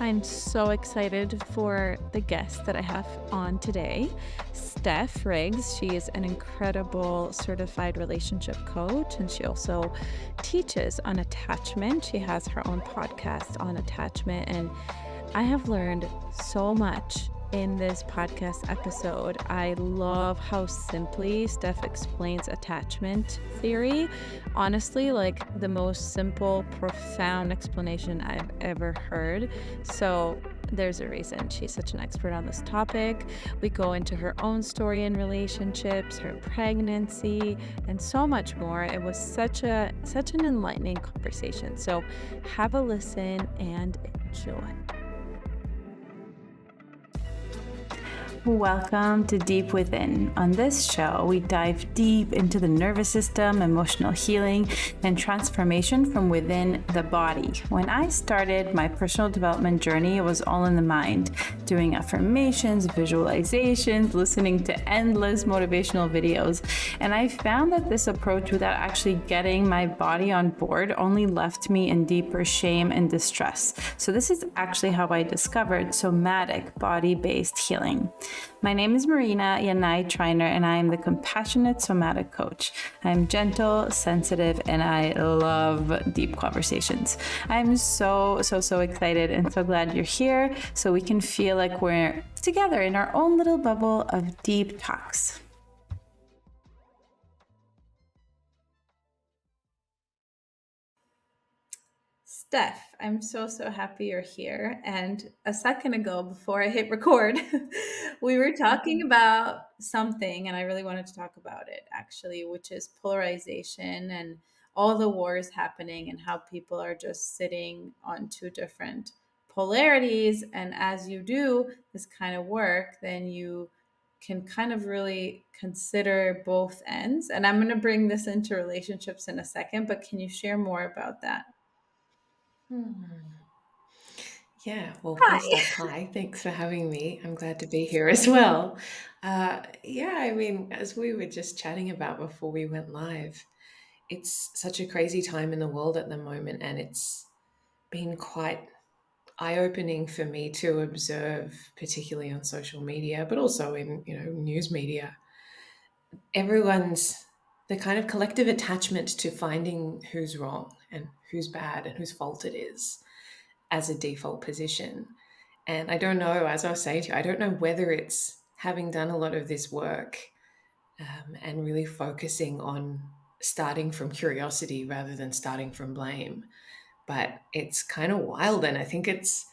I'm so excited for the guest that I have on today, Steph Riggs. She is an incredible certified relationship coach and she also teaches on attachment. She has her own podcast on attachment, and I have learned so much in this podcast episode. I love how simply Steph explains attachment theory. Honestly, like the most simple, profound explanation I've ever heard. So, there's a reason she's such an expert on this topic. We go into her own story in relationships, her pregnancy, and so much more. It was such a such an enlightening conversation. So, have a listen and enjoy. Welcome to Deep Within. On this show, we dive deep into the nervous system, emotional healing, and transformation from within the body. When I started my personal development journey, it was all in the mind, doing affirmations, visualizations, listening to endless motivational videos. And I found that this approach, without actually getting my body on board, only left me in deeper shame and distress. So, this is actually how I discovered somatic body based healing. My name is Marina Yanai Triner, and I am the Compassionate Somatic Coach. I'm gentle, sensitive, and I love deep conversations. I'm so, so, so excited and so glad you're here so we can feel like we're together in our own little bubble of deep talks. Steph, I'm so, so happy you're here. And a second ago, before I hit record, we were talking mm-hmm. about something, and I really wanted to talk about it actually, which is polarization and all the wars happening and how people are just sitting on two different polarities. And as you do this kind of work, then you can kind of really consider both ends. And I'm going to bring this into relationships in a second, but can you share more about that? Hmm. Yeah, well, hi. first off, hi. Thanks for having me. I'm glad to be here as well. Uh, yeah, I mean, as we were just chatting about before we went live, it's such a crazy time in the world at the moment, and it's been quite eye opening for me to observe, particularly on social media, but also in you know news media. Everyone's the kind of collective attachment to finding who's wrong and who's bad and whose fault it is as a default position. And I don't know, as I was saying to you, I don't know whether it's having done a lot of this work um, and really focusing on starting from curiosity rather than starting from blame. But it's kind of wild, and I think it's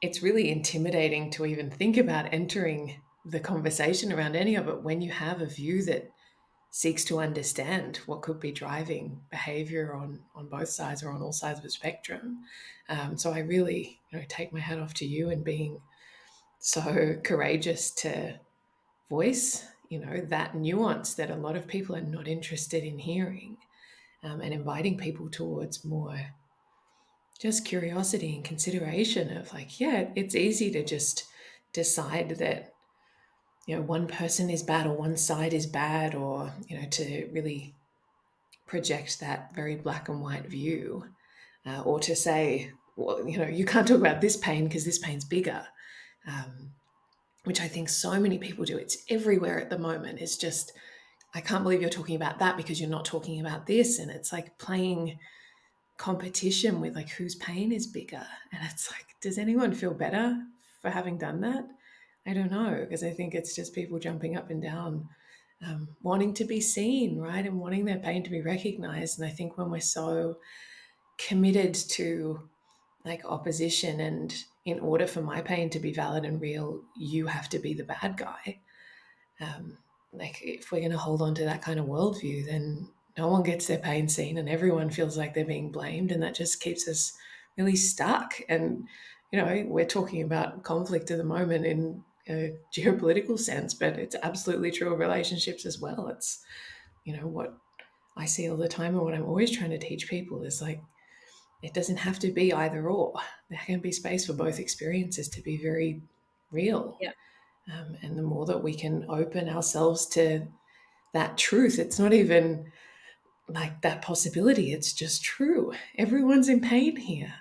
it's really intimidating to even think about entering the conversation around any of it when you have a view that seeks to understand what could be driving behavior on on both sides or on all sides of the spectrum. Um, so I really you know take my hat off to you and being so courageous to voice you know that nuance that a lot of people are not interested in hearing um, and inviting people towards more just curiosity and consideration of like yeah it's easy to just decide that you know one person is bad or one side is bad or you know to really project that very black and white view uh, or to say well you know you can't talk about this pain because this pain's bigger um, which i think so many people do. It's everywhere at the moment. It's just i can't believe you're talking about that because you're not talking about this. And it's like playing competition with like whose pain is bigger. And it's like does anyone feel better for having done that I don't know, because I think it's just people jumping up and down, um, wanting to be seen, right? And wanting their pain to be recognized. And I think when we're so committed to like opposition and in order for my pain to be valid and real, you have to be the bad guy. Um, like if we're going to hold on to that kind of worldview, then no one gets their pain seen and everyone feels like they're being blamed. And that just keeps us really stuck. And, you know, we're talking about conflict at the moment in a geopolitical sense, but it's absolutely true of relationships as well. It's, you know, what I see all the time and what I'm always trying to teach people is like, it doesn't have to be either or. There can be space for both experiences to be very real. Yeah. Um, and the more that we can open ourselves to that truth, it's not even like that possibility, it's just true. Everyone's in pain here.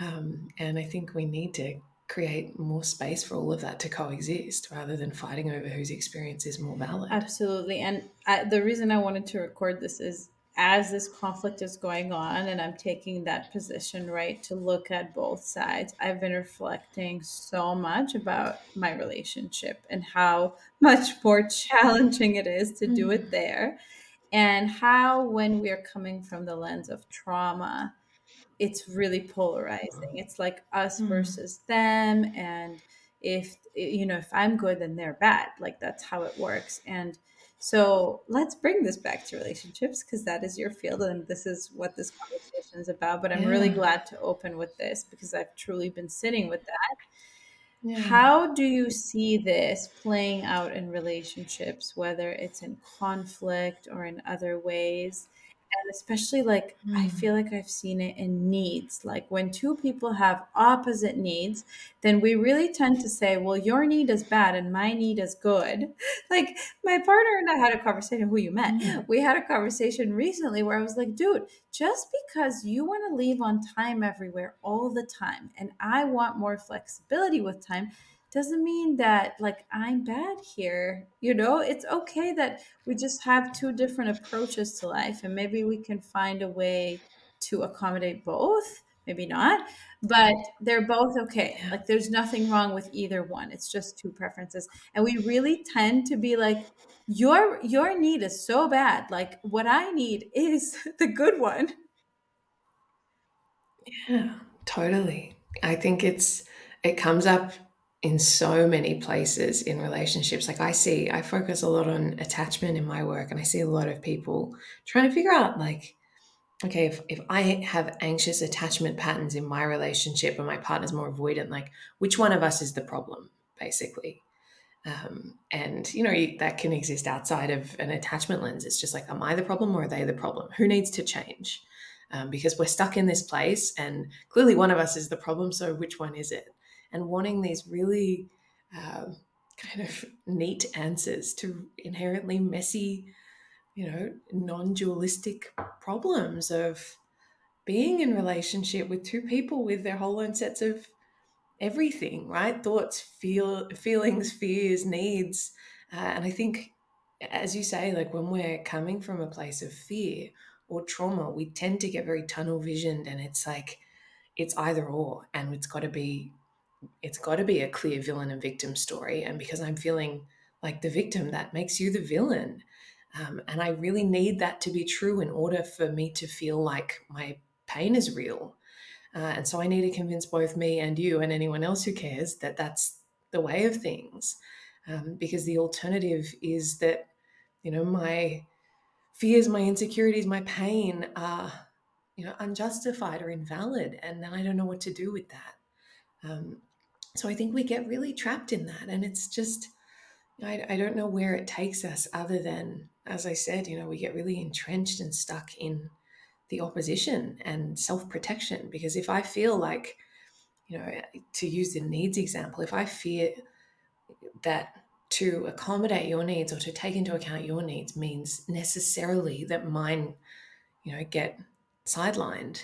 Um, and I think we need to create more space for all of that to coexist rather than fighting over whose experience is more valid. Absolutely. And I, the reason I wanted to record this is as this conflict is going on and I'm taking that position, right, to look at both sides, I've been reflecting so much about my relationship and how much more challenging it is to do it mm. there. And how, when we're coming from the lens of trauma, it's really polarizing. It's like us mm. versus them. And if, you know, if I'm good, then they're bad. Like that's how it works. And so let's bring this back to relationships because that is your field and this is what this conversation is about. But I'm yeah. really glad to open with this because I've truly been sitting with that. Yeah. How do you see this playing out in relationships, whether it's in conflict or in other ways? And especially like mm. i feel like i've seen it in needs like when two people have opposite needs then we really tend to say well your need is bad and my need is good like my partner and i had a conversation who you met mm. we had a conversation recently where i was like dude just because you want to leave on time everywhere all the time and i want more flexibility with time doesn't mean that like I'm bad here. You know, it's okay that we just have two different approaches to life and maybe we can find a way to accommodate both. Maybe not, but they're both okay. Like there's nothing wrong with either one. It's just two preferences. And we really tend to be like your your need is so bad. Like what I need is the good one. Yeah, totally. I think it's it comes up in so many places in relationships. Like I see, I focus a lot on attachment in my work, and I see a lot of people trying to figure out, like, okay, if, if I have anxious attachment patterns in my relationship and my partner's more avoidant, like, which one of us is the problem, basically? Um, and, you know, that can exist outside of an attachment lens. It's just like, am I the problem or are they the problem? Who needs to change? Um, because we're stuck in this place, and clearly one of us is the problem. So, which one is it? And wanting these really uh, kind of neat answers to inherently messy, you know, non dualistic problems of being in relationship with two people with their whole own sets of everything, right? Thoughts, feel, feelings, fears, needs. Uh, and I think, as you say, like when we're coming from a place of fear or trauma, we tend to get very tunnel visioned and it's like, it's either or, and it's got to be it's got to be a clear villain and victim story. And because I'm feeling like the victim, that makes you the villain. Um, and I really need that to be true in order for me to feel like my pain is real. Uh, and so I need to convince both me and you and anyone else who cares that that's the way of things. Um, because the alternative is that, you know, my fears, my insecurities, my pain are, you know, unjustified or invalid. And then I don't know what to do with that. Um, so I think we get really trapped in that. And it's just, I, I don't know where it takes us other than, as I said, you know, we get really entrenched and stuck in the opposition and self protection. Because if I feel like, you know, to use the needs example, if I fear that to accommodate your needs or to take into account your needs means necessarily that mine, you know, get sidelined,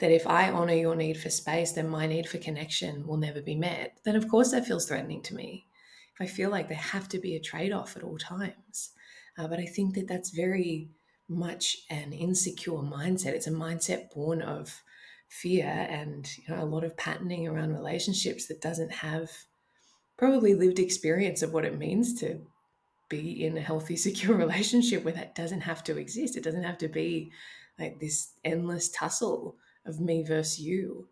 that if I honor your need for space, then my need for connection will never be met, then of course that feels threatening to me. If I feel like there have to be a trade off at all times. Uh, but I think that that's very much an insecure mindset. It's a mindset born of fear and you know, a lot of patterning around relationships that doesn't have probably lived experience of what it means to be in a healthy, secure relationship where that doesn't have to exist. It doesn't have to be like this endless tussle of me versus you.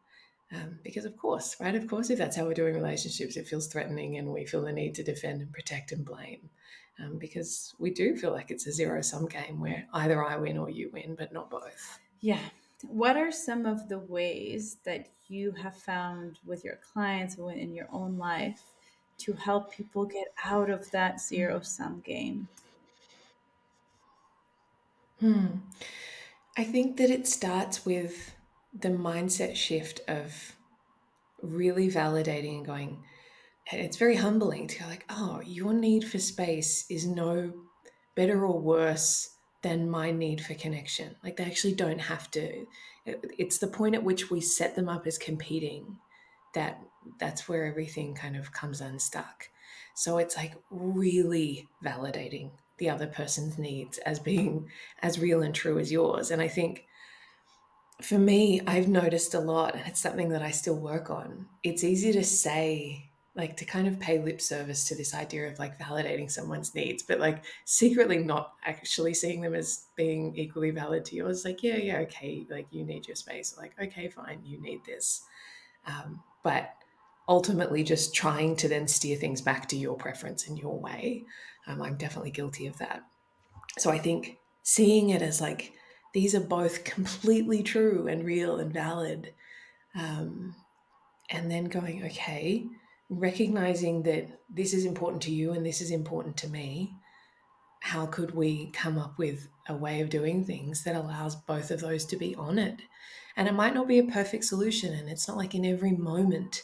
Um, because of course, right? Of course, if that's how we're doing relationships, it feels threatening, and we feel the need to defend and protect and blame, um, because we do feel like it's a zero sum game where either I win or you win, but not both. Yeah. What are some of the ways that you have found with your clients or in your own life to help people get out of that zero sum game? Hmm. I think that it starts with the mindset shift of really validating and going, it's very humbling to go like, oh, your need for space is no better or worse than my need for connection. Like they actually don't have to. It's the point at which we set them up as competing that that's where everything kind of comes unstuck. So it's like really validating the other person's needs as being as real and true as yours. And I think for me, I've noticed a lot, and it's something that I still work on. It's easy to say, like, to kind of pay lip service to this idea of like validating someone's needs, but like secretly not actually seeing them as being equally valid to yours. Like, yeah, yeah, okay, like you need your space. Like, okay, fine, you need this. Um, but ultimately just trying to then steer things back to your preference and your way. Um, I'm definitely guilty of that. So I think seeing it as like these are both completely true and real and valid, um, and then going, okay, recognizing that this is important to you and this is important to me. How could we come up with a way of doing things that allows both of those to be honored? And it might not be a perfect solution, and it's not like in every moment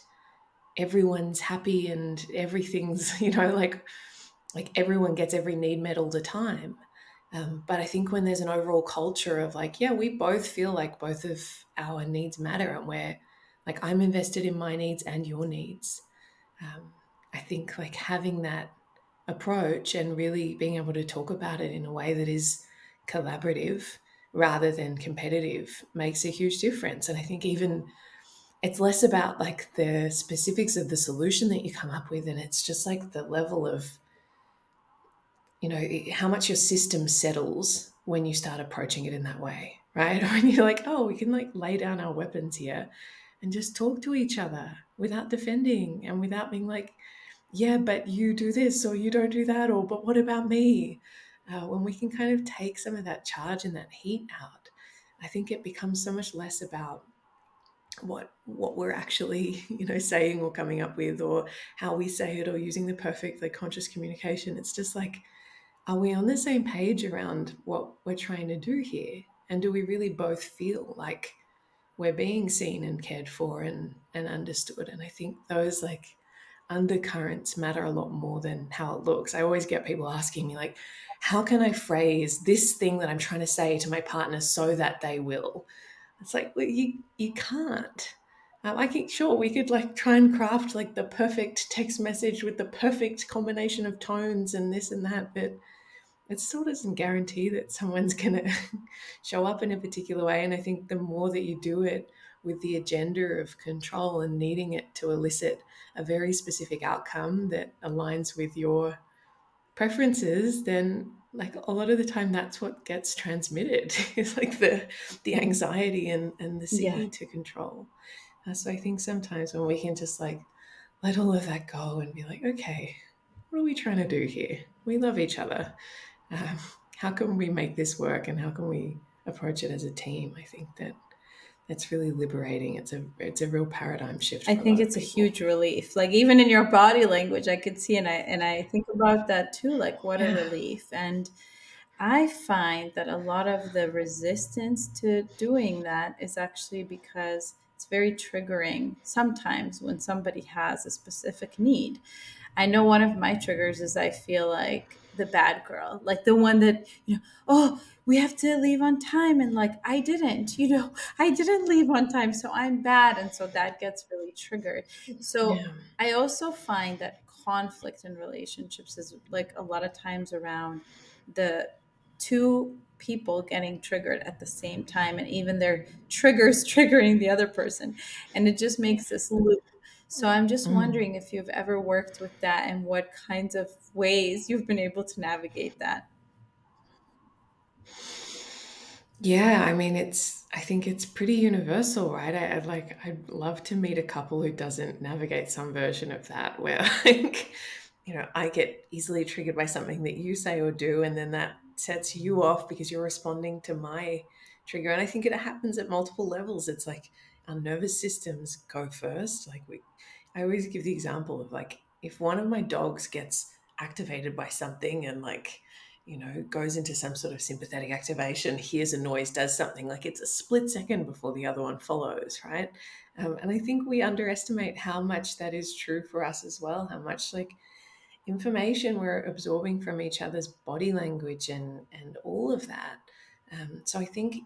everyone's happy and everything's you know like like everyone gets every need met all the time um, but i think when there's an overall culture of like yeah we both feel like both of our needs matter and we're like i'm invested in my needs and your needs. Um, i think like having that approach and really being able to talk about it in a way that is collaborative rather than competitive makes a huge difference. And i think even it's less about like the specifics of the solution that you come up with and it's just like the level of you know how much your system settles when you start approaching it in that way right? When you're like oh we can like lay down our weapons here and just talk to each other without defending and without being like yeah but you do this or you don't do that or but what about me uh, when we can kind of take some of that charge and that heat out i think it becomes so much less about what what we're actually you know saying or coming up with or how we say it or using the perfect like conscious communication. It's just like are we on the same page around what we're trying to do here? And do we really both feel like we're being seen and cared for and and understood? And i think those like undercurrents matter a lot more than how it looks. I always get people asking me like how can i phrase this thing that i'm trying to say to my partner so that they will? It's like well, you you can't. I think sure we could like try and craft like the perfect text message with the perfect combination of tones and this and that, but it still doesn't guarantee that someone's gonna show up in a particular way. And I think the more that you do it with the agenda of control and needing it to elicit a very specific outcome that aligns with your preferences, then like a lot of the time that's what gets transmitted is like the the anxiety and and the seeking yeah. to control uh, so i think sometimes when we can just like let all of that go and be like okay what are we trying to do here we love each other um, how can we make this work and how can we approach it as a team? I think that it's really liberating. It's a it's a real paradigm shift i think it's a huge relief. Like even in your body language i could see and i and i think about that too like what yeah. a relief. And i find that a lot of the resistance to doing that is actually because it's very triggering sometimes when somebody has a specific need. I know one of my triggers is i feel like the bad girl, like the one that, you know, oh, we have to leave on time. And like, I didn't, you know, I didn't leave on time. So I'm bad. And so that gets really triggered. So yeah. I also find that conflict in relationships is like a lot of times around the two people getting triggered at the same time and even their triggers triggering the other person and it just makes this loop so I'm just mm. wondering if you've ever worked with that and what kinds of ways you've been able to navigate that. Yeah, I mean, it's, I think it's pretty universal, right? I, would like, I'd love to meet a couple who doesn't navigate some version of that where, like, you know, I get easily triggered by something that you say or do, and then that sets you off because you're responding to my trigger. And I think it happens at multiple levels. It's like our nervous systems go first. Like, we, I always give the example of like if one of my dogs gets activated by something and like you know goes into some sort of sympathetic activation hears a noise does something like it's a split second before the other one follows right um, and i think we underestimate how much that is true for us as well how much like information we're absorbing from each other's body language and and all of that. Um, so I think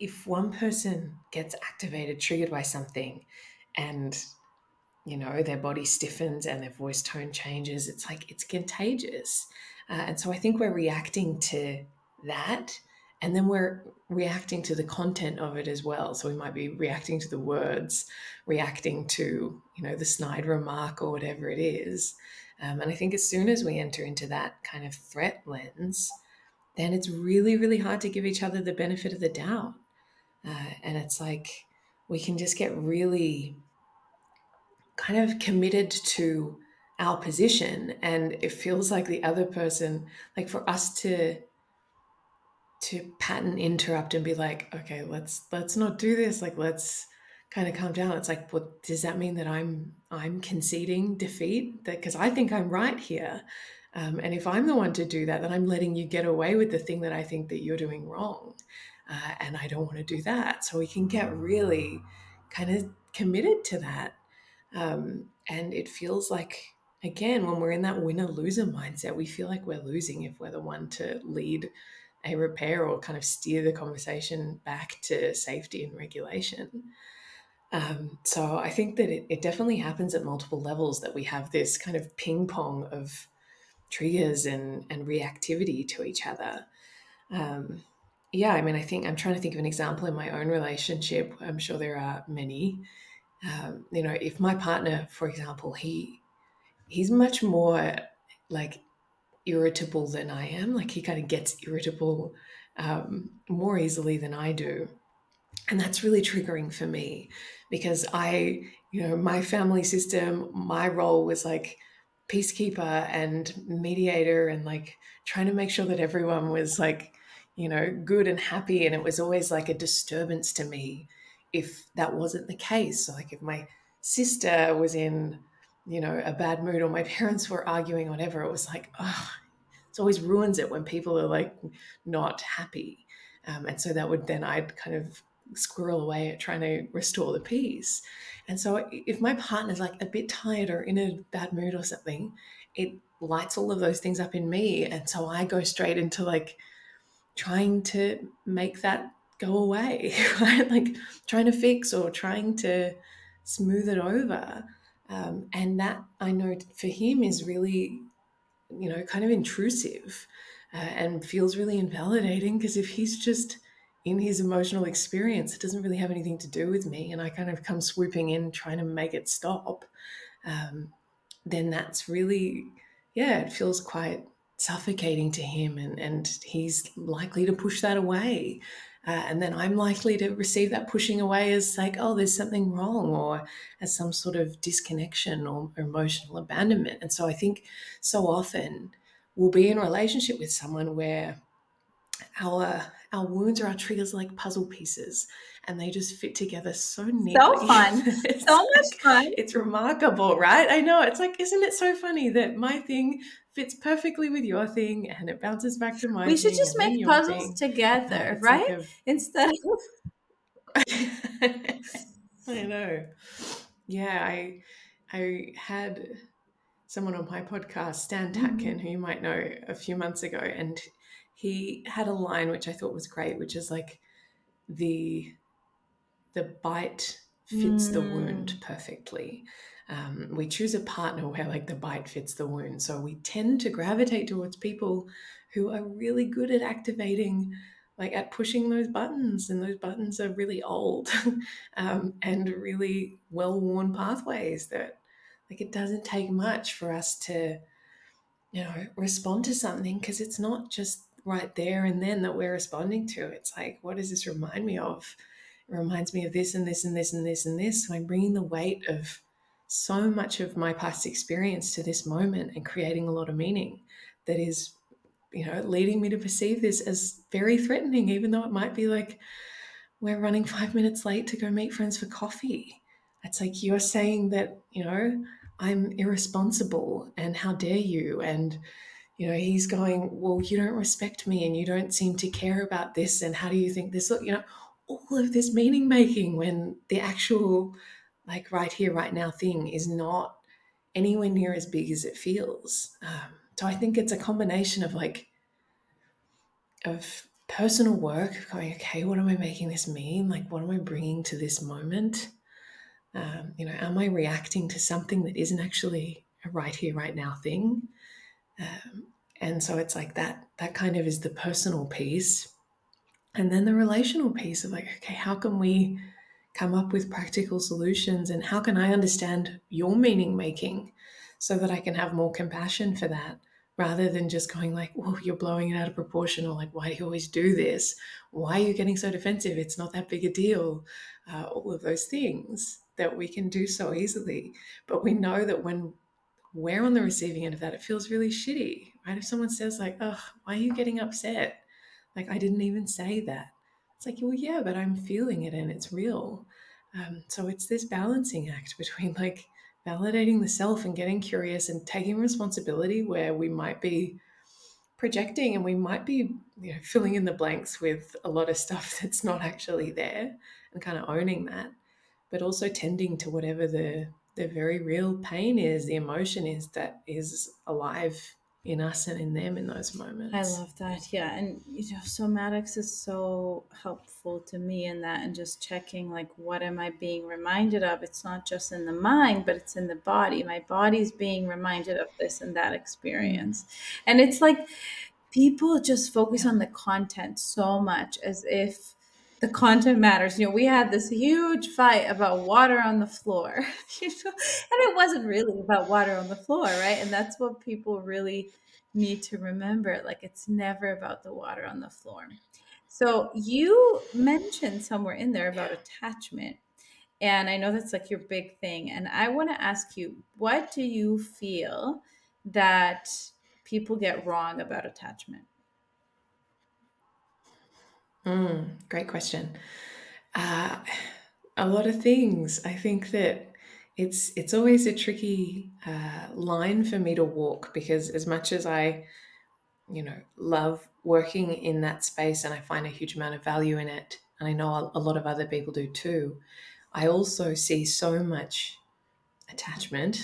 if one person gets activated, triggered by something, and you know their body stiffens and their voice tone changes, it's like it's contagious. Uh, and so I think we're reacting to that and then we're reacting to the content of it as well. So we might be reacting to the words reacting to you know the snide remark or whatever it is. Um, and i think as soon as we enter into that kind of threat lens then it's really really hard to give each other the benefit of the doubt uh, and it's like we can just get really kind of committed to our position and it feels like the other person like for us to to pattern interrupt and be like okay let's let's not do this like let's kind of calm down. It's like what does that mean that i'm i'm conceding defeat? That because i think i'm right here. Um, and if i'm the one to do that then i'm letting you get away with the thing that i think that you're doing wrong uh, and i don't want to do that so we can get really kind of committed to that um, and it feels like again when we're in that winner loser mindset we feel like we're losing if we're the one to lead a repair or kind of steer the conversation back to safety and regulation. Um, so I think that it, it, definitely happens at multiple levels that we have this kind of ping pong of triggers and, and reactivity to each other. Um, yeah, I mean, I think I'm trying to think of an example in my own relationship. I'm sure there are many. Um, you know, if my partner, for example, he he's much more like irritable than I am. Like he kind of gets irritable um, more easily than I do. And that's really triggering for me because I, you know, my family system, my role was like peacekeeper and mediator and like trying to make sure that everyone was like, you know, good and happy. And it was always like a disturbance to me if that wasn't the case. Like, if my sister was in you know, a bad mood or my parents were arguing, whatever, it was like, oh, it always ruins it when people are like not happy. Um, and so that would then I'd kind of squirrel away at trying to restore the peace. And so if my partner's like a bit tired or in a bad mood or something, it lights all of those things up in me. And so I go straight into like trying to make that go away, right? Like trying to fix or trying to smooth it over. Um, and that I know for him is really, you know, kind of intrusive uh, and feels really invalidating because if he's just in his emotional experience, it doesn't really have anything to do with me, and I kind of come swooping in trying to make it stop, um, then that's really, yeah, it feels quite suffocating to him, and, and he's likely to push that away. Uh, and then I'm likely to receive that pushing away as like, oh, there's something wrong, or as some sort of disconnection or emotional abandonment. And so I think so often we'll be in a relationship with someone where our our wounds or our triggers like puzzle pieces and they just fit together so neatly. So fun. it's so much fun. It's remarkable, right? I know. It's like, isn't it so funny that my thing fits perfectly with your thing and it bounces back to my We should just make puzzles thing. together, right? Like a... Instead of I know. Yeah, I I had someone on my podcast, Stan Tatkin, mm-hmm. who you might know a few months ago, and he had a line which I thought was great, which is like the the bite fits mm. the wound mm. perfectly um, we choose a partner where like the bite fits the wound. So we tend to gravitate towards people who are really good at activating, like at pushing those buttons, and those buttons are really old um, and really well worn pathways that like it doesn't take much for us to, you know, respond to something because it's not just right there and then that we're responding to. It's like, what does this remind me of? Reminds me of this and this and this and this and this. So I'm bringing the weight of so much of my past experience to this moment and creating a lot of meaning that is you know leading me to perceive this as very threatening even though it might be like we're running 5 minutes late to go meet friends for coffee it's like you're saying that you know i'm irresponsible and how dare you and you know he's going well you don't respect me and you don't seem to care about this and how do you think this look? you know all of this meaning making when the actual like right here, right now thing is not anywhere near as big as it feels. Um, so I think it's a combination of like, of personal work, going, okay, what am I making this mean? Like, what am I bringing to this moment? Um, you know, am I reacting to something that isn't actually a right here, right now thing? Um, and so it's like that, that kind of is the personal piece. And then the relational piece of like, okay, how can we come up with practical solutions and how can I understand your meaning making so that I can have more compassion for that rather than just going like, "Oh, you're blowing it out of proportion," or like, "Why do you always do this? Why are you getting so defensive? It's not that big a deal." Uh, all of those things that we can do so easily, but we know that when we're on the receiving end of that, it feels really shitty, right? If someone says like, "Oh, why are you getting upset?" Like, I didn't even say that. It's like, well, yeah, but I'm feeling it and it's real. Um, so it's this balancing act between like validating the self and getting curious and taking responsibility where we might be projecting and we might be you know filling in the blanks with a lot of stuff that's not actually there and kind of owning that but also tending to whatever the the very real pain is the emotion is that is alive in us and in them in those moments. I love that. Yeah. And, you know, somatics is so helpful to me in that and just checking, like, what am I being reminded of? It's not just in the mind, but it's in the body. My body's being reminded of this and that experience. And it's like people just focus on the content so much as if, the content matters. You know, we had this huge fight about water on the floor, you know, and it wasn't really about water on the floor, right? And that's what people really need to remember. Like, it's never about the water on the floor. So, you mentioned somewhere in there about attachment. And I know that's like your big thing. And I want to ask you, what do you feel that people get wrong about attachment? Mm, great question. Uh, a lot of things. I think that it's it's always a tricky uh, line for me to walk because as much as I, you know, love working in that space and I find a huge amount of value in it, and I know a lot of other people do too. I also see so much attachment,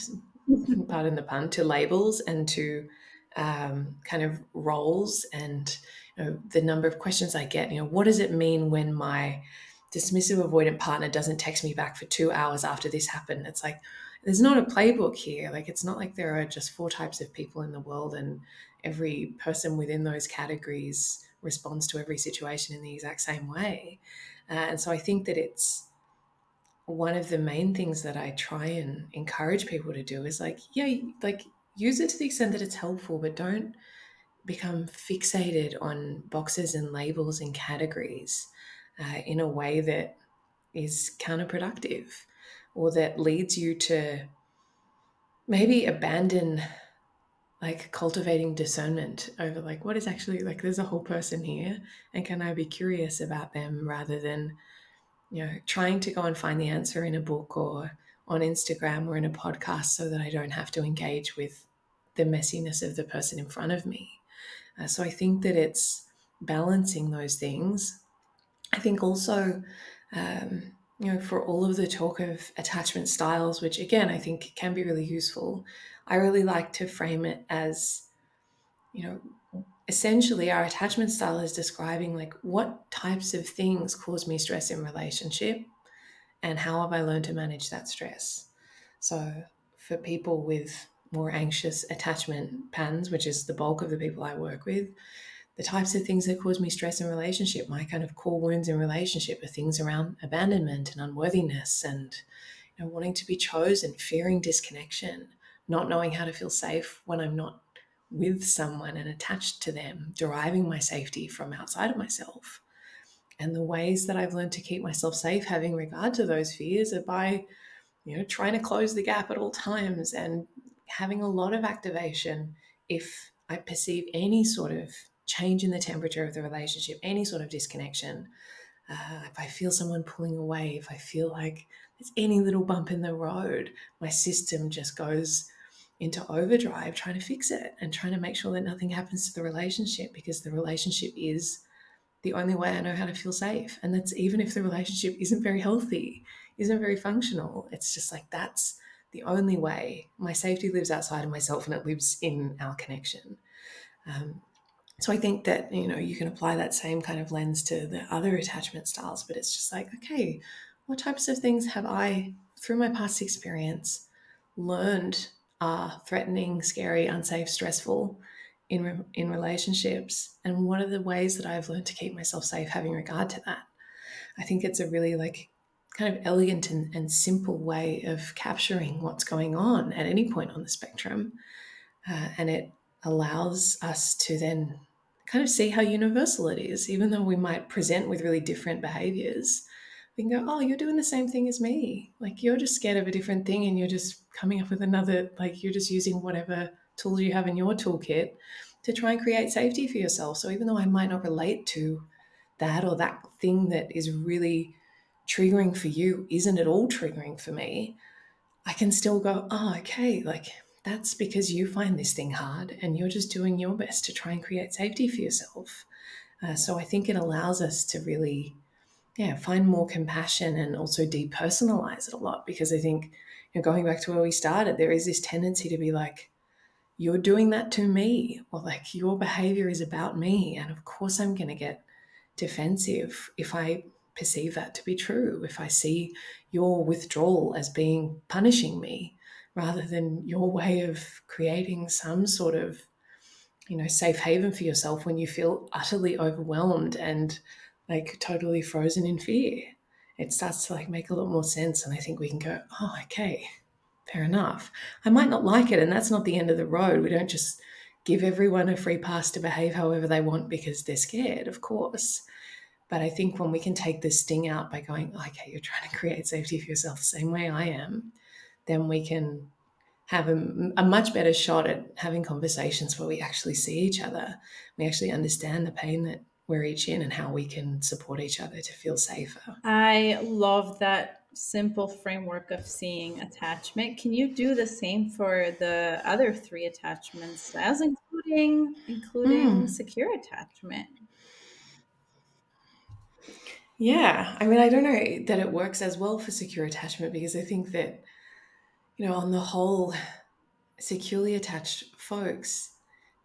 pardon the pun, to labels and to um, kind of roles and know, the number of questions I get. You know, what does it mean when my dismissive avoidant partner doesn't text me back for two hours after this happened? It's like there's not a playbook here. Like it's not like there are just four types of people in the world and every person within those categories responds to every situation in the exact same way. Uh, and so I think that it's one of the main things that I try and encourage people to do is like, yeah, like use it to the extent that it's helpful, but don't become fixated on boxes and labels and categories uh, in a way that is counterproductive or that leads you to maybe abandon like cultivating discernment over like what is actually like there's a whole person here and can i be curious about them rather than you know trying to go and find the answer in a book or on instagram or in a podcast so that i don't have to engage with the messiness of the person in front of me uh, so I think that it's balancing those things. I think also, um, you know, for all of the talk of attachment styles, which again I think can be really useful, I really like to frame it as, you know, essentially our attachment style is describing like what types of things cause me stress in relationship and how have I learned to manage that stress. So for people with more anxious attachment patterns, which is the bulk of the people I work with, the types of things that cause me stress in relationship, my kind of core wounds in relationship are things around abandonment and unworthiness and you know, wanting to be chosen, fearing disconnection, not knowing how to feel safe when I'm not with someone and attached to them, deriving my safety from outside of myself. And the ways that I've learned to keep myself safe having regard to those fears are by, you know, trying to close the gap at all times and having a lot of activation if I perceive any sort of change in the temperature of the relationship, any sort of disconnection. Uh, if I feel someone pulling away, if I feel like there's any little bump in the road, my system just goes into overdrive trying to fix it and trying to make sure that nothing happens to the relationship because the relationship is the only way I know how to feel safe. And that's even if the relationship isn't very healthy, isn't very functional. It's just like that's the only way. My safety lives outside of myself and it lives in our connection. Um, so I think that you know you can apply that same kind of lens to the other attachment styles, but it's just like, okay, what types of things have I, through my past experience, learned are threatening, scary, unsafe, stressful in in relationships, and what are the ways that I've learned to keep myself safe having regard to that? I think it's a really like kind of elegant and, and simple way of capturing what's going on at any point on the spectrum, uh, and it allows us to then kind of see how universal it is, even though we might present with really different behaviors. We can go, oh, you're doing the same thing as me. Like you're just scared of a different thing and you're just coming up with another, like you're just using whatever tools you have in your toolkit to try and create safety for yourself. So even though I might not relate to that or that thing that is really triggering for you isn't at all triggering for me, I can still go, oh, okay, like that's because you find this thing hard and you're just doing your best to try and create safety for yourself. Uh, so I think it allows us to really, yeah, find more compassion and also depersonalize it a lot because I think, you know, going back to where we started, there is this tendency to be like, you're doing that to me, or like your behavior is about me. And of course, I'm going to get defensive if I perceive that to be true, if I see your withdrawal as being punishing me rather than your way of creating some sort of you know safe haven for yourself when you feel utterly overwhelmed and like totally frozen in fear it starts to like make a lot more sense and i think we can go oh okay fair enough. I might not like it and that's not the end of the road. We don't just give everyone a free pass to behave however they want because they're scared of course but i think when we can take the sting out by going okay you're trying to create safety for yourself the same way i am then we can have a, a, much better shot at having conversations where we actually see each other. We actually understand the pain that we're each in and how we can support each other to feel safer. I love that simple framework of seeing attachment. Can you do the same for the other three attachments as including including mm. secure attachment? Yeah, I mean, I don't know that it works as well for secure attachment because I think that you know, on the whole, securely attached folks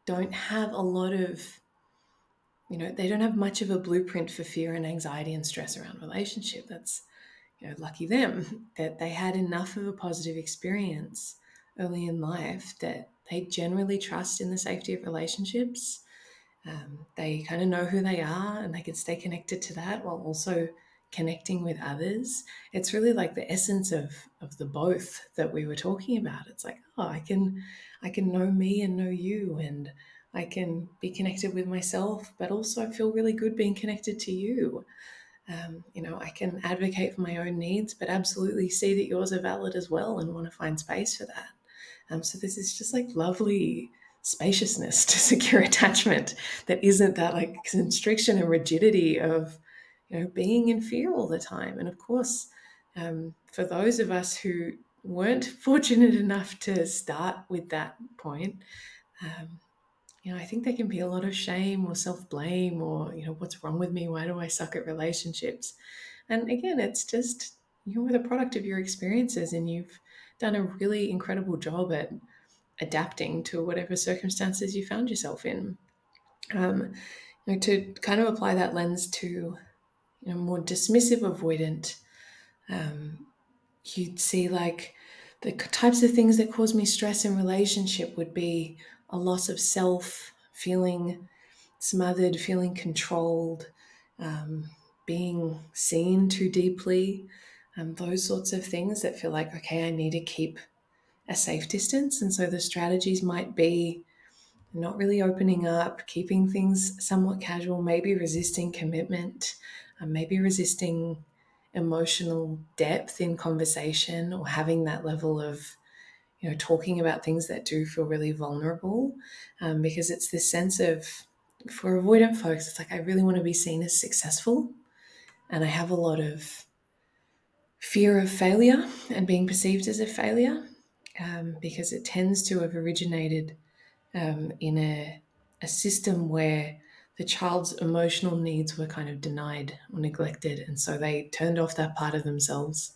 don't have a lot of, you know, they don't have much of a blueprint for fear and anxiety and stress around relationship. That's, you know, lucky them that they had enough of a positive experience early in life that they generally trust in the safety of relationships. Um, they kind of know who they are and they can stay connected to that while also connecting with others. It's really like the essence of of the both that we were talking about. It's like oh i can i can know me and know you and i can be connected with myself but also i feel really good being connected to you. Um, you know i can advocate for my own needs but absolutely see that yours are valid as well and want to find space for that. Um, so this is just like lovely spaciousness to secure attachment that isn't that like constriction and rigidity of you know, being in fear all the time. And of course, um, for those of us who weren't fortunate enough to start with that point, um, you know, I think there can be a lot of shame or self blame or, you know, what's wrong with me? Why do I suck at relationships? And again, it's just you're the product of your experiences and you've done a really incredible job at adapting to whatever circumstances you found yourself in. Um, you know, to kind of apply that lens to you know, more dismissive avoidant, um, you'd see like the types of things that cause me stress in relationship would be a loss of self, feeling smothered, feeling controlled, um, being seen too deeply, um, those sorts of things that feel like, okay, I need to keep a safe distance. And so the strategies might be not really opening up, keeping things somewhat casual, maybe resisting commitment, maybe resisting emotional depth in conversation or having that level of you know talking about things that do feel really vulnerable. Um, because it's this sense of for avoidant folks it's like i really want to be seen as successful. And i have a lot of fear of failure and being perceived as a failure um, because it tends to have originated um, in a, a system where the child's emotional needs were kind of denied or neglected. And so they turned off that part of themselves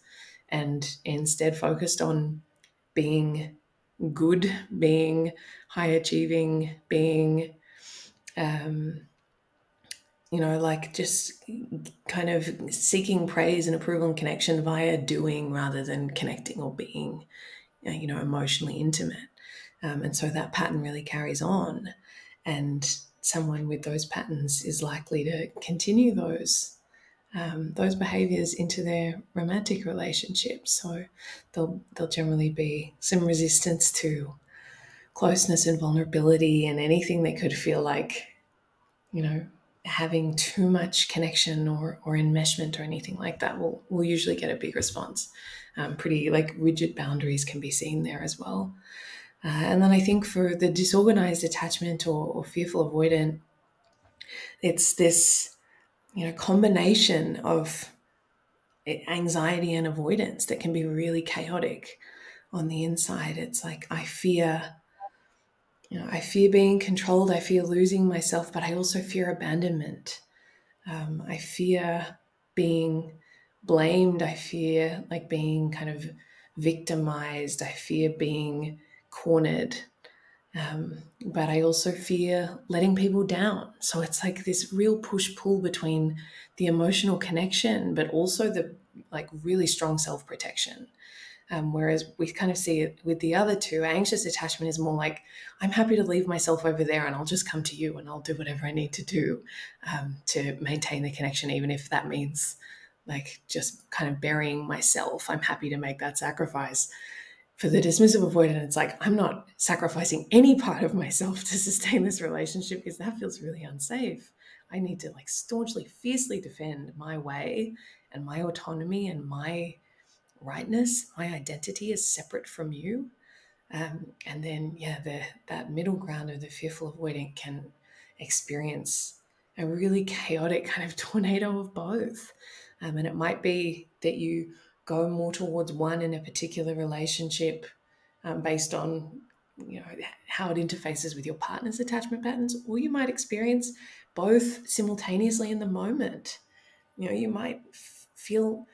and instead focused on being good, being high achieving, being, um, you know, like just kind of seeking praise and approval and connection via doing rather than connecting or being, you know, emotionally intimate. Um, and so that pattern really carries on. And someone with those patterns is likely to continue those um, those behaviors into their romantic relationships. So there'll there'll generally be some resistance to closeness and vulnerability and anything that could feel like, you know, having too much connection or, or enmeshment or anything like that will will usually get a big response. Um, pretty like rigid boundaries can be seen there as well. Uh, and then I think for the disorganized attachment or, or fearful avoidant, it's this you know combination of anxiety and avoidance that can be really chaotic on the inside it's like i fear you know i fear being controlled i fear losing myself but i also fear abandonment um, i fear being blamed i fear like being kind of victimized i fear being cornered um, but I also fear letting people down. So it's like this real push pull between the emotional connection, but also the like really strong self protection. Um, whereas we kind of see it with the other two, anxious attachment is more like, I'm happy to leave myself over there and I'll just come to you and I'll do whatever I need to do um, to maintain the connection, even if that means like just kind of burying myself. I'm happy to make that sacrifice for the dismissive avoidant, it's like, I'm not sacrificing any part of myself to sustain this relationship because that feels really unsafe. I need to like staunchly, fiercely defend my way and my autonomy and my rightness. My identity is separate from you. Um, and then, yeah, the, that middle ground of the fearful avoidant can experience a really chaotic kind of tornado of both. Um, and it might be that you go more towards one in a particular relationship um, based on you know how it interfaces with your partner's attachment patterns or you might experience both simultaneously in the moment. You know you might f- feel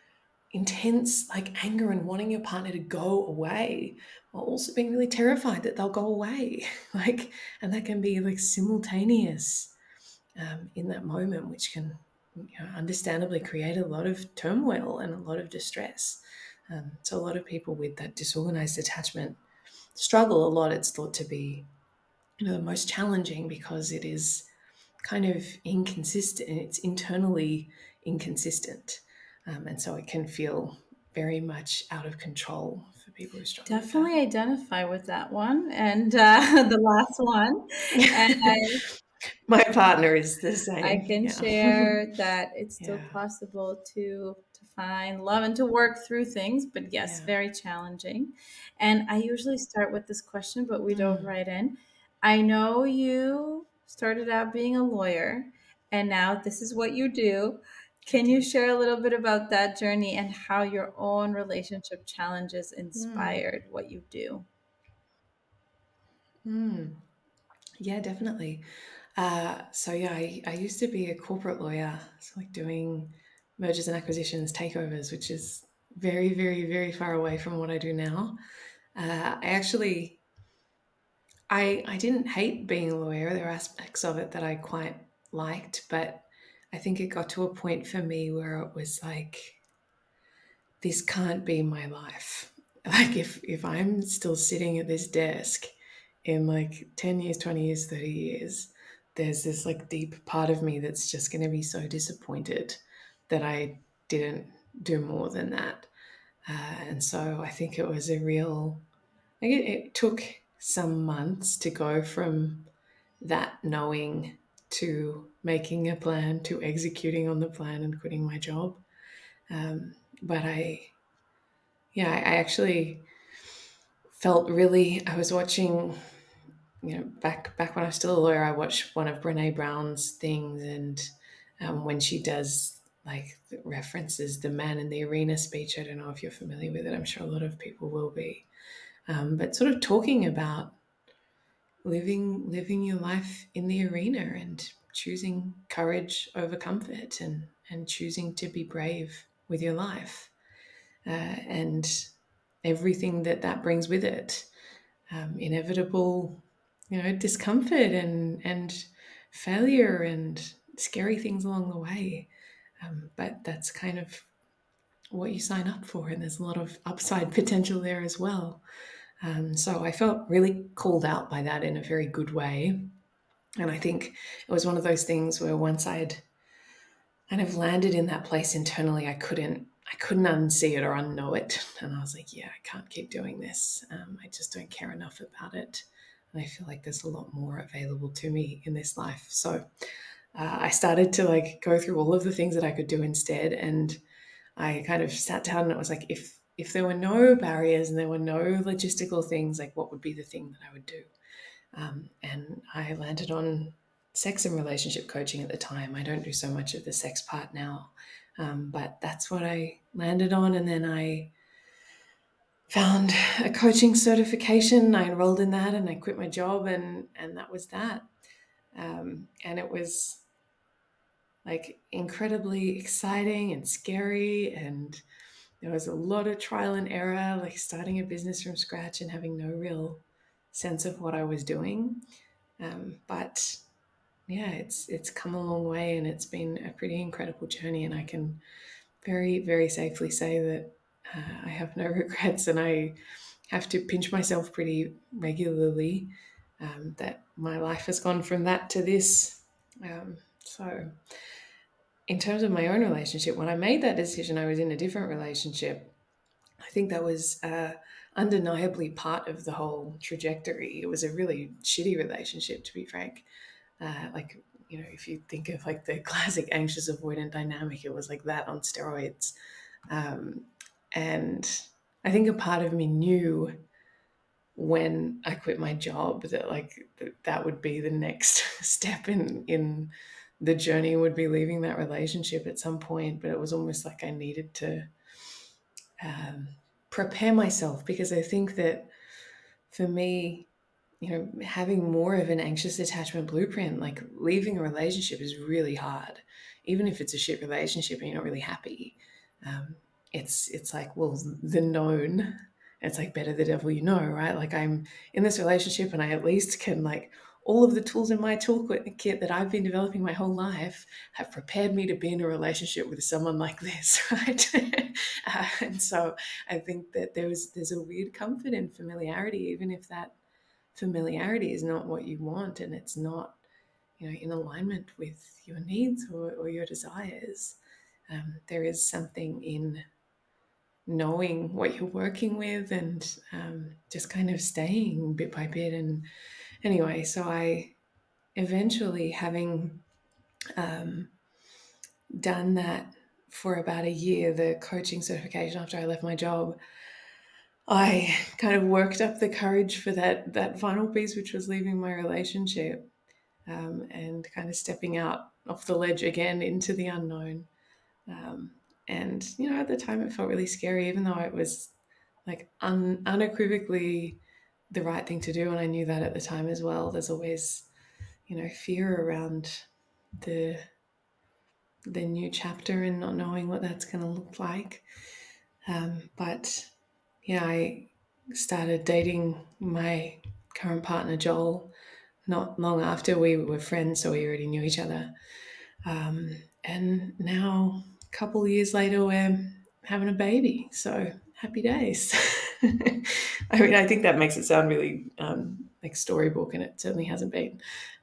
intense like anger and wanting your partner to go away while also being really terrified that they'll go away. Like and that can be like simultaneous um, in that moment which can you know, understandably create a lot of turmoil and a lot of distress. Um, so, a lot of people with that disorganized attachment struggle a lot. It's thought to be, you know, the most challenging because it is kind of inconsistent. It's internally inconsistent, um, and so it can feel very much out of control for people who struggle. Definitely with identify with that one and uh, the last one. And I my partner is the same. I can yeah. share that it's still yeah. possible to to find love and to work through things, but yes, yeah. very challenging. And I usually start with this question, but we mm. dove right in. I know you started out being a lawyer, and now this is what you do. Can you share a little bit about that journey and how your own relationship challenges mm. inspired mm. what you do? Mm. Yeah, definitely. Uh, so yeah, I, I used to be a corporate lawyer, so like doing mergers and acquisitions, takeovers, which is very, very, very far away from what I do now. Uh, I actually, I I didn't hate being a lawyer. There are aspects of it that I quite liked, but I think it got to a point for me where it was like, this can't be my life. Like if if I'm still sitting at this desk in like 10 years, 20 years, 30 years, there's this like deep part of me that's just going to be so disappointed that I didn't do more than that. Uh, and so I think it was a real, it, it took some months to go from that knowing to making a plan to executing on the plan and quitting my job. Um, but I, yeah, I actually felt really, I was watching you know, back back when I was still a lawyer, I watched one of Brene Brown's things, and um, when she does like references the man in the arena speech, I don't know if you're familiar with it. I'm sure a lot of people will be, um, but sort of talking about living living your life in the arena and choosing courage over comfort and and choosing to be brave with your life, uh, and everything that that brings with it um, inevitable you know discomfort and and failure and scary things along the way um, but that's kind of what you sign up for and there's a lot of upside potential there as well um, so i felt really called out by that in a very good way and i think it was one of those things where once i had kind of landed in that place internally i couldn't I couldn't unsee it or unknow it. And I was like, yeah, I can't keep doing this. Um, I just don't care enough about it. And I feel like there's a lot more available to me in this life. So uh, I started to like go through all of the things that I could do instead. And I kind of sat down and it was like, if if there were no barriers and there were no logistical things, like what would be the thing that I would do? Um, and I landed on sex and relationship coaching at the time. I don't do so much of the sex part now. Um, but that's what I landed on. And then I found a coaching certification. I enrolled in that and I quit my job, and, and that was that. Um, and it was like incredibly exciting and scary. And there was a lot of trial and error, like starting a business from scratch and having no real sense of what I was doing. Um, but yeah, it's it's come a long way and it's been a pretty incredible journey. And I can very, very safely say that uh, I have no regrets and I have to pinch myself pretty regularly um, that my life has gone from that to this. Um, so, in terms of my own relationship, when I made that decision, I was in a different relationship. I think that was uh, undeniably part of the whole trajectory. It was a really shitty relationship, to be frank uh, like you know if you think of like the classic anxious avoidant dynamic it was like that on steroids um, and i think a part of me knew when i quit my job that like that would be the next step in in the journey would be leaving that relationship at some point but it was almost like i needed to um, prepare myself because i think that for me you know, having more of an anxious attachment blueprint, like leaving a relationship is really hard. Even if it's a shit relationship and you're not really happy, um, it's it's like well, the known. It's like better the devil you know, right? Like I'm in this relationship and I at least can like all of the tools in my toolkit that I've been developing my whole life have prepared me to be in a relationship with someone like this, right? uh, and so I think that there's there's a weird comfort in familiarity, even if that familiarity is not what you want and it's not you know in alignment with your needs or, or your desires um, there is something in knowing what you're working with and um, just kind of staying bit by bit and anyway so i eventually having um, done that for about a year the coaching certification after i left my job I kind of worked up the courage for that that final piece, which was leaving my relationship um, and kind of stepping out off the ledge again into the unknown. Um, and you know, at the time, it felt really scary, even though it was like un- unequivocally the right thing to do, and I knew that at the time as well. There's always, you know, fear around the the new chapter and not knowing what that's going to look like. Um, but yeah, I started dating my current partner, Joel, not long after we were friends, so we already knew each other. Um, and now, a couple years later, we're having a baby. So happy days. I mean, I think that makes it sound really um, like storybook, and it certainly hasn't been.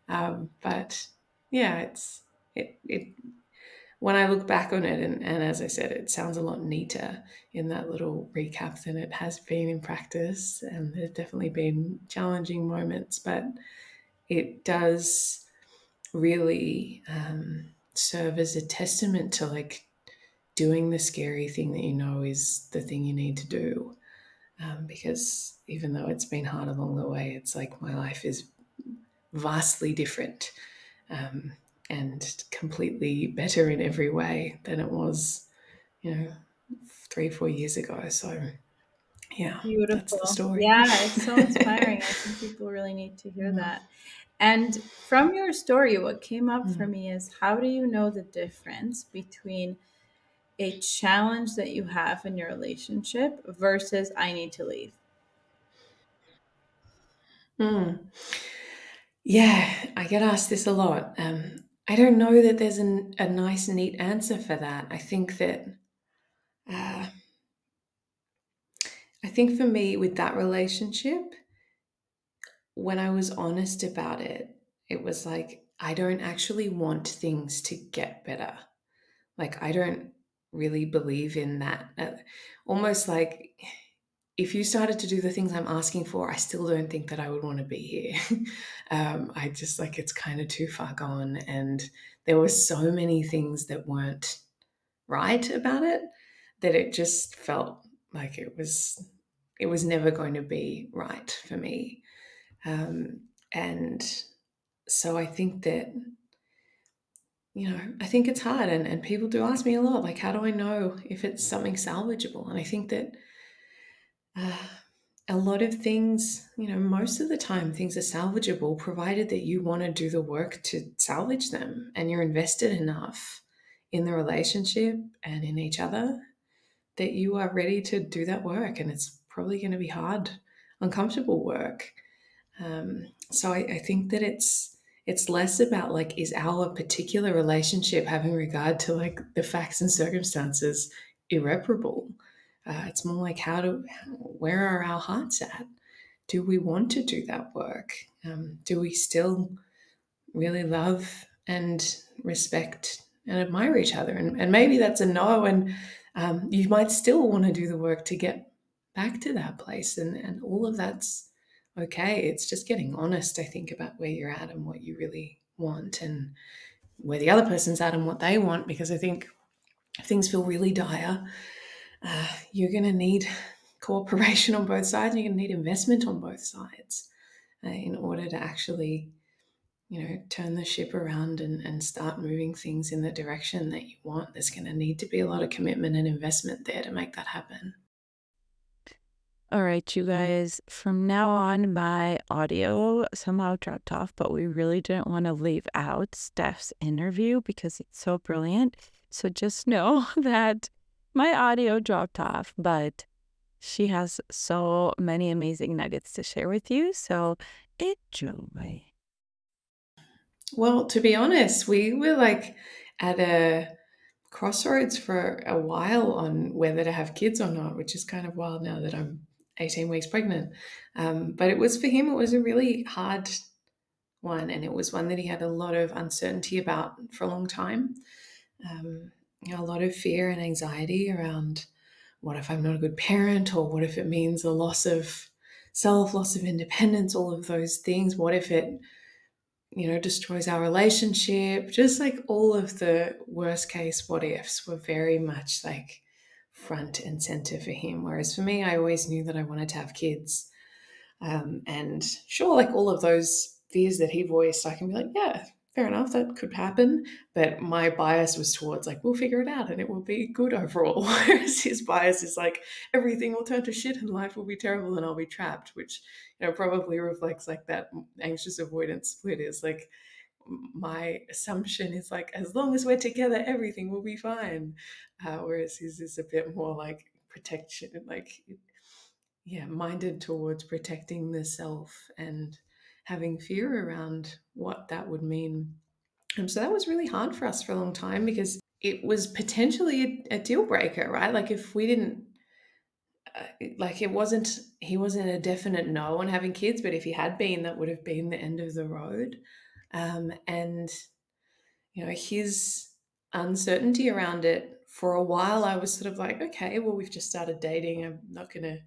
Um, but yeah, it's it it when I look back on it, and, and as I said, it sounds a lot neater in that little recap than it has been in practice. And there's definitely been challenging moments, but it does really um, serve as a testament to like doing the scary thing that you know is the thing you need to do. Um, because even though it's been hard along the way, it's like my life is vastly different. Um, and completely better in every way than it was, you know, three, four years ago. So, yeah, beautiful. That's the story. Yeah, it's so inspiring. I think people really need to hear mm. that. And from your story, what came up mm. for me is how do you know the difference between a challenge that you have in your relationship versus I need to leave? Hmm. Yeah, I get asked this a lot. Um, I don't know that there's an, a nice, neat answer for that. I think that, uh, I think for me with that relationship, when I was honest about it, it was like, I don't actually want things to get better. Like, I don't really believe in that. Uh, almost like if you started to do the things I'm asking for, I still don't think that I would want to be here. um, I just like it's kind of too far gone. And there were so many things that weren't right about it that it just felt like it was it was never going to be right for me. Um, and so I think that you know, I think it's hard and, and people do ask me a lot, like, how do I know if it's something salvageable? And I think that uh, a lot of things, you know, most of the time things are salvageable provided that you want to do the work to salvage them and you're invested enough in the relationship and in each other that you are ready to do that work. And it's probably going to be hard, uncomfortable work. Um, so I, I think that it's it's less about like is our particular relationship having regard to like the facts and circumstances irreparable uh, it's more like how do where are our hearts at? Do we want to do that work? Um, do we still really love and respect and admire each other? And, and maybe that's a no, and um, you might still want to do the work to get back to that place, and and all of that's okay. It's just getting honest, I think, about where you're at and what you really want, and where the other person's at and what they want. Because I think if things feel really dire, uh, you're going to need cooperation on both sides. and You're going to need investment on both sides uh, in order to actually, you know, turn the ship around and, and start moving things in the direction that you want. There's going to need to be a lot of commitment and investment there to make that happen. All right, you mm-hmm. guys, from now on, my audio somehow dropped off, but we really didn't want to leave out Steph's interview because it's so brilliant. So just know that my audio dropped off, but she has so many amazing nuggets to share with you. So enjoy. Well, to be honest, we were like at a crossroads for a while on whether to have kids or not, which is kind of wild now that I'm 18 weeks pregnant. Um, but it was for him, it was a really hard one. And it was one that he had a lot of uncertainty about for a long time. Um, you know, a lot of fear and anxiety around what if I'm not a good parent, or what if it means a loss of self, loss of independence, all of those things. What if it, you know, destroys our relationship? Just like all of the worst case what ifs were very much like front and center for him. Whereas for me, I always knew that I wanted to have kids. Um, and sure, like all of those fears that he voiced, I can be like, yeah, fair enough, that could happen. But my bias was towards like, we'll figure it out and it will be good overall. Whereas his bias is like, everything will turn to shit and life will be terrible and I'll be trapped, which, you know, probably reflects like that anxious avoidance split is like, my assumption is like, as long as we're together, everything will be fine. Uh, whereas his is a bit more like protection, like, yeah, minded towards protecting the self and having fear around what that would mean. Um, so that was really hard for us for a long time because it was potentially a, a deal breaker, right? Like if we didn't, uh, like it wasn't, he wasn't a definite no on having kids, but if he had been, that would have been the end of the road. Um, and, you know, his uncertainty around it for a while, I was sort of like, okay, well, we've just started dating. I'm not going to,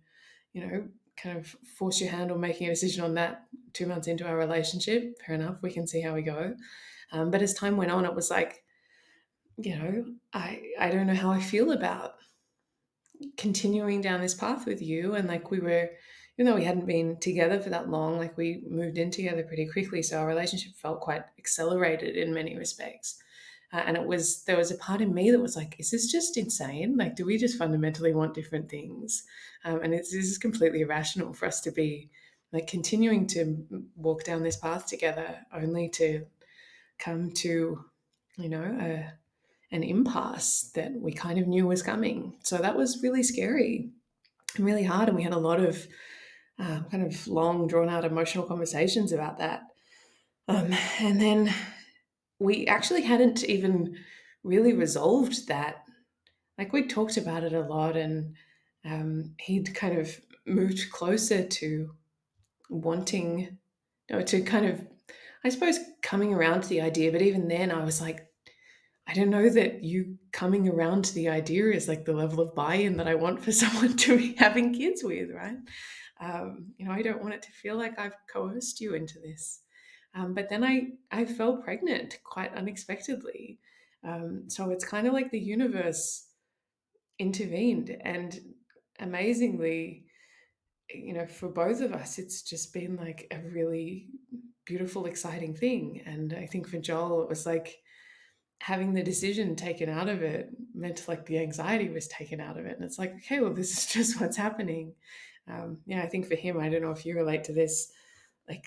you know, kind of force your hand on making a decision on that two months into our relationship. Fair enough, we can see how we go. Um, but as time went on, it was like, you know, I I don't know how I feel about continuing down this path with you. And like we were, even though we hadn't been together for that long, like we moved in together pretty quickly, so our relationship felt quite accelerated in many respects. Uh, and it was there was a part in me that was like, is this just insane? Like, do we just fundamentally want different things? Um, and it's this is completely irrational for us to be like continuing to walk down this path together, only to come to, you know, a, an impasse that we kind of knew was coming. So that was really scary and really hard. And we had a lot of uh, kind of long, drawn out emotional conversations about that. Um, and then we actually hadn't even really resolved that. Like we talked about it a lot, and um, he'd kind of moved closer to wanting, you to kind of, I suppose, coming around to the idea. But even then, I was like, I don't know that you coming around to the idea is like the level of buy-in that I want for someone to be having kids with, right? Um, you know, I don't want it to feel like I've coerced you into this. Um, but then I I fell pregnant quite unexpectedly. Um, so it's kind of like the universe intervened, and amazingly, you know, for both of us, it's just been like a really beautiful, exciting thing. And I think for Joel, it was like having the decision taken out of it meant like the anxiety was taken out of it. And it's like, okay, well, this is just what's happening. Um, yeah, I think for him, I don't know if you relate to this, like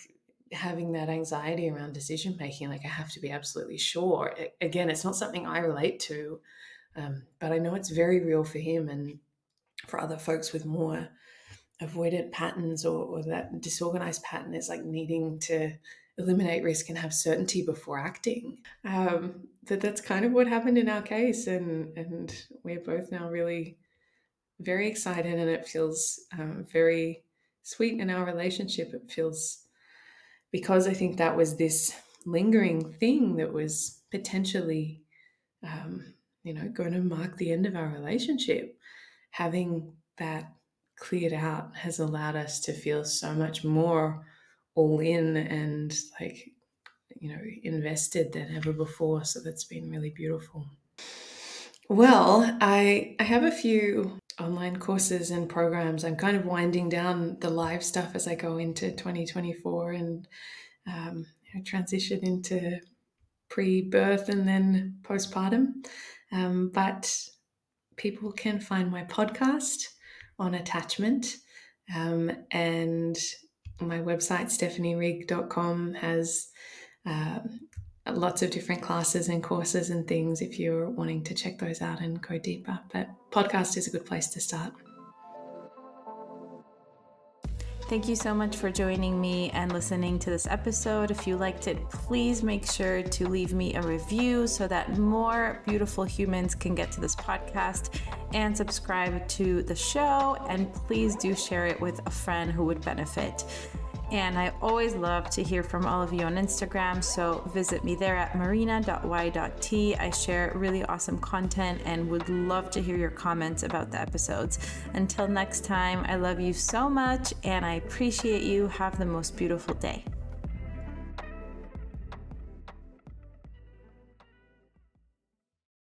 having that anxiety around decision making, like I have to be absolutely sure. Again, it's not something I relate to, um, but I know it's very real for him and for other folks with more avoidant patterns or, or that disorganized pattern is like needing to eliminate risk and have certainty before acting. Um, that that's kind of what happened in our case, and and we're both now really very excited, and it feels um, very sweet in our relationship. It feels because I think that was this lingering thing that was potentially, um, you know, going to mark the end of our relationship. Having that cleared out has allowed us to feel so much more all in and like you know invested than ever before so that's been really beautiful well i i have a few online courses and programs i'm kind of winding down the live stuff as i go into 2024 and um, transition into pre-birth and then postpartum. Um, but people can find my podcast on attachment um, and my website, stephanierigg.com has uh, lots of different classes and courses and things if you're wanting to check those out and go deeper. But podcast is a good place to start. Thank you so much for joining me and listening to this episode. If you liked it, please make sure to leave me a review so that more beautiful humans can get to this podcast and subscribe to the show. And please do share it with a friend who would benefit. And I always love to hear from all of you on Instagram. So visit me there at marina.y.t. I share really awesome content and would love to hear your comments about the episodes. Until next time, I love you so much and I appreciate you. Have the most beautiful day.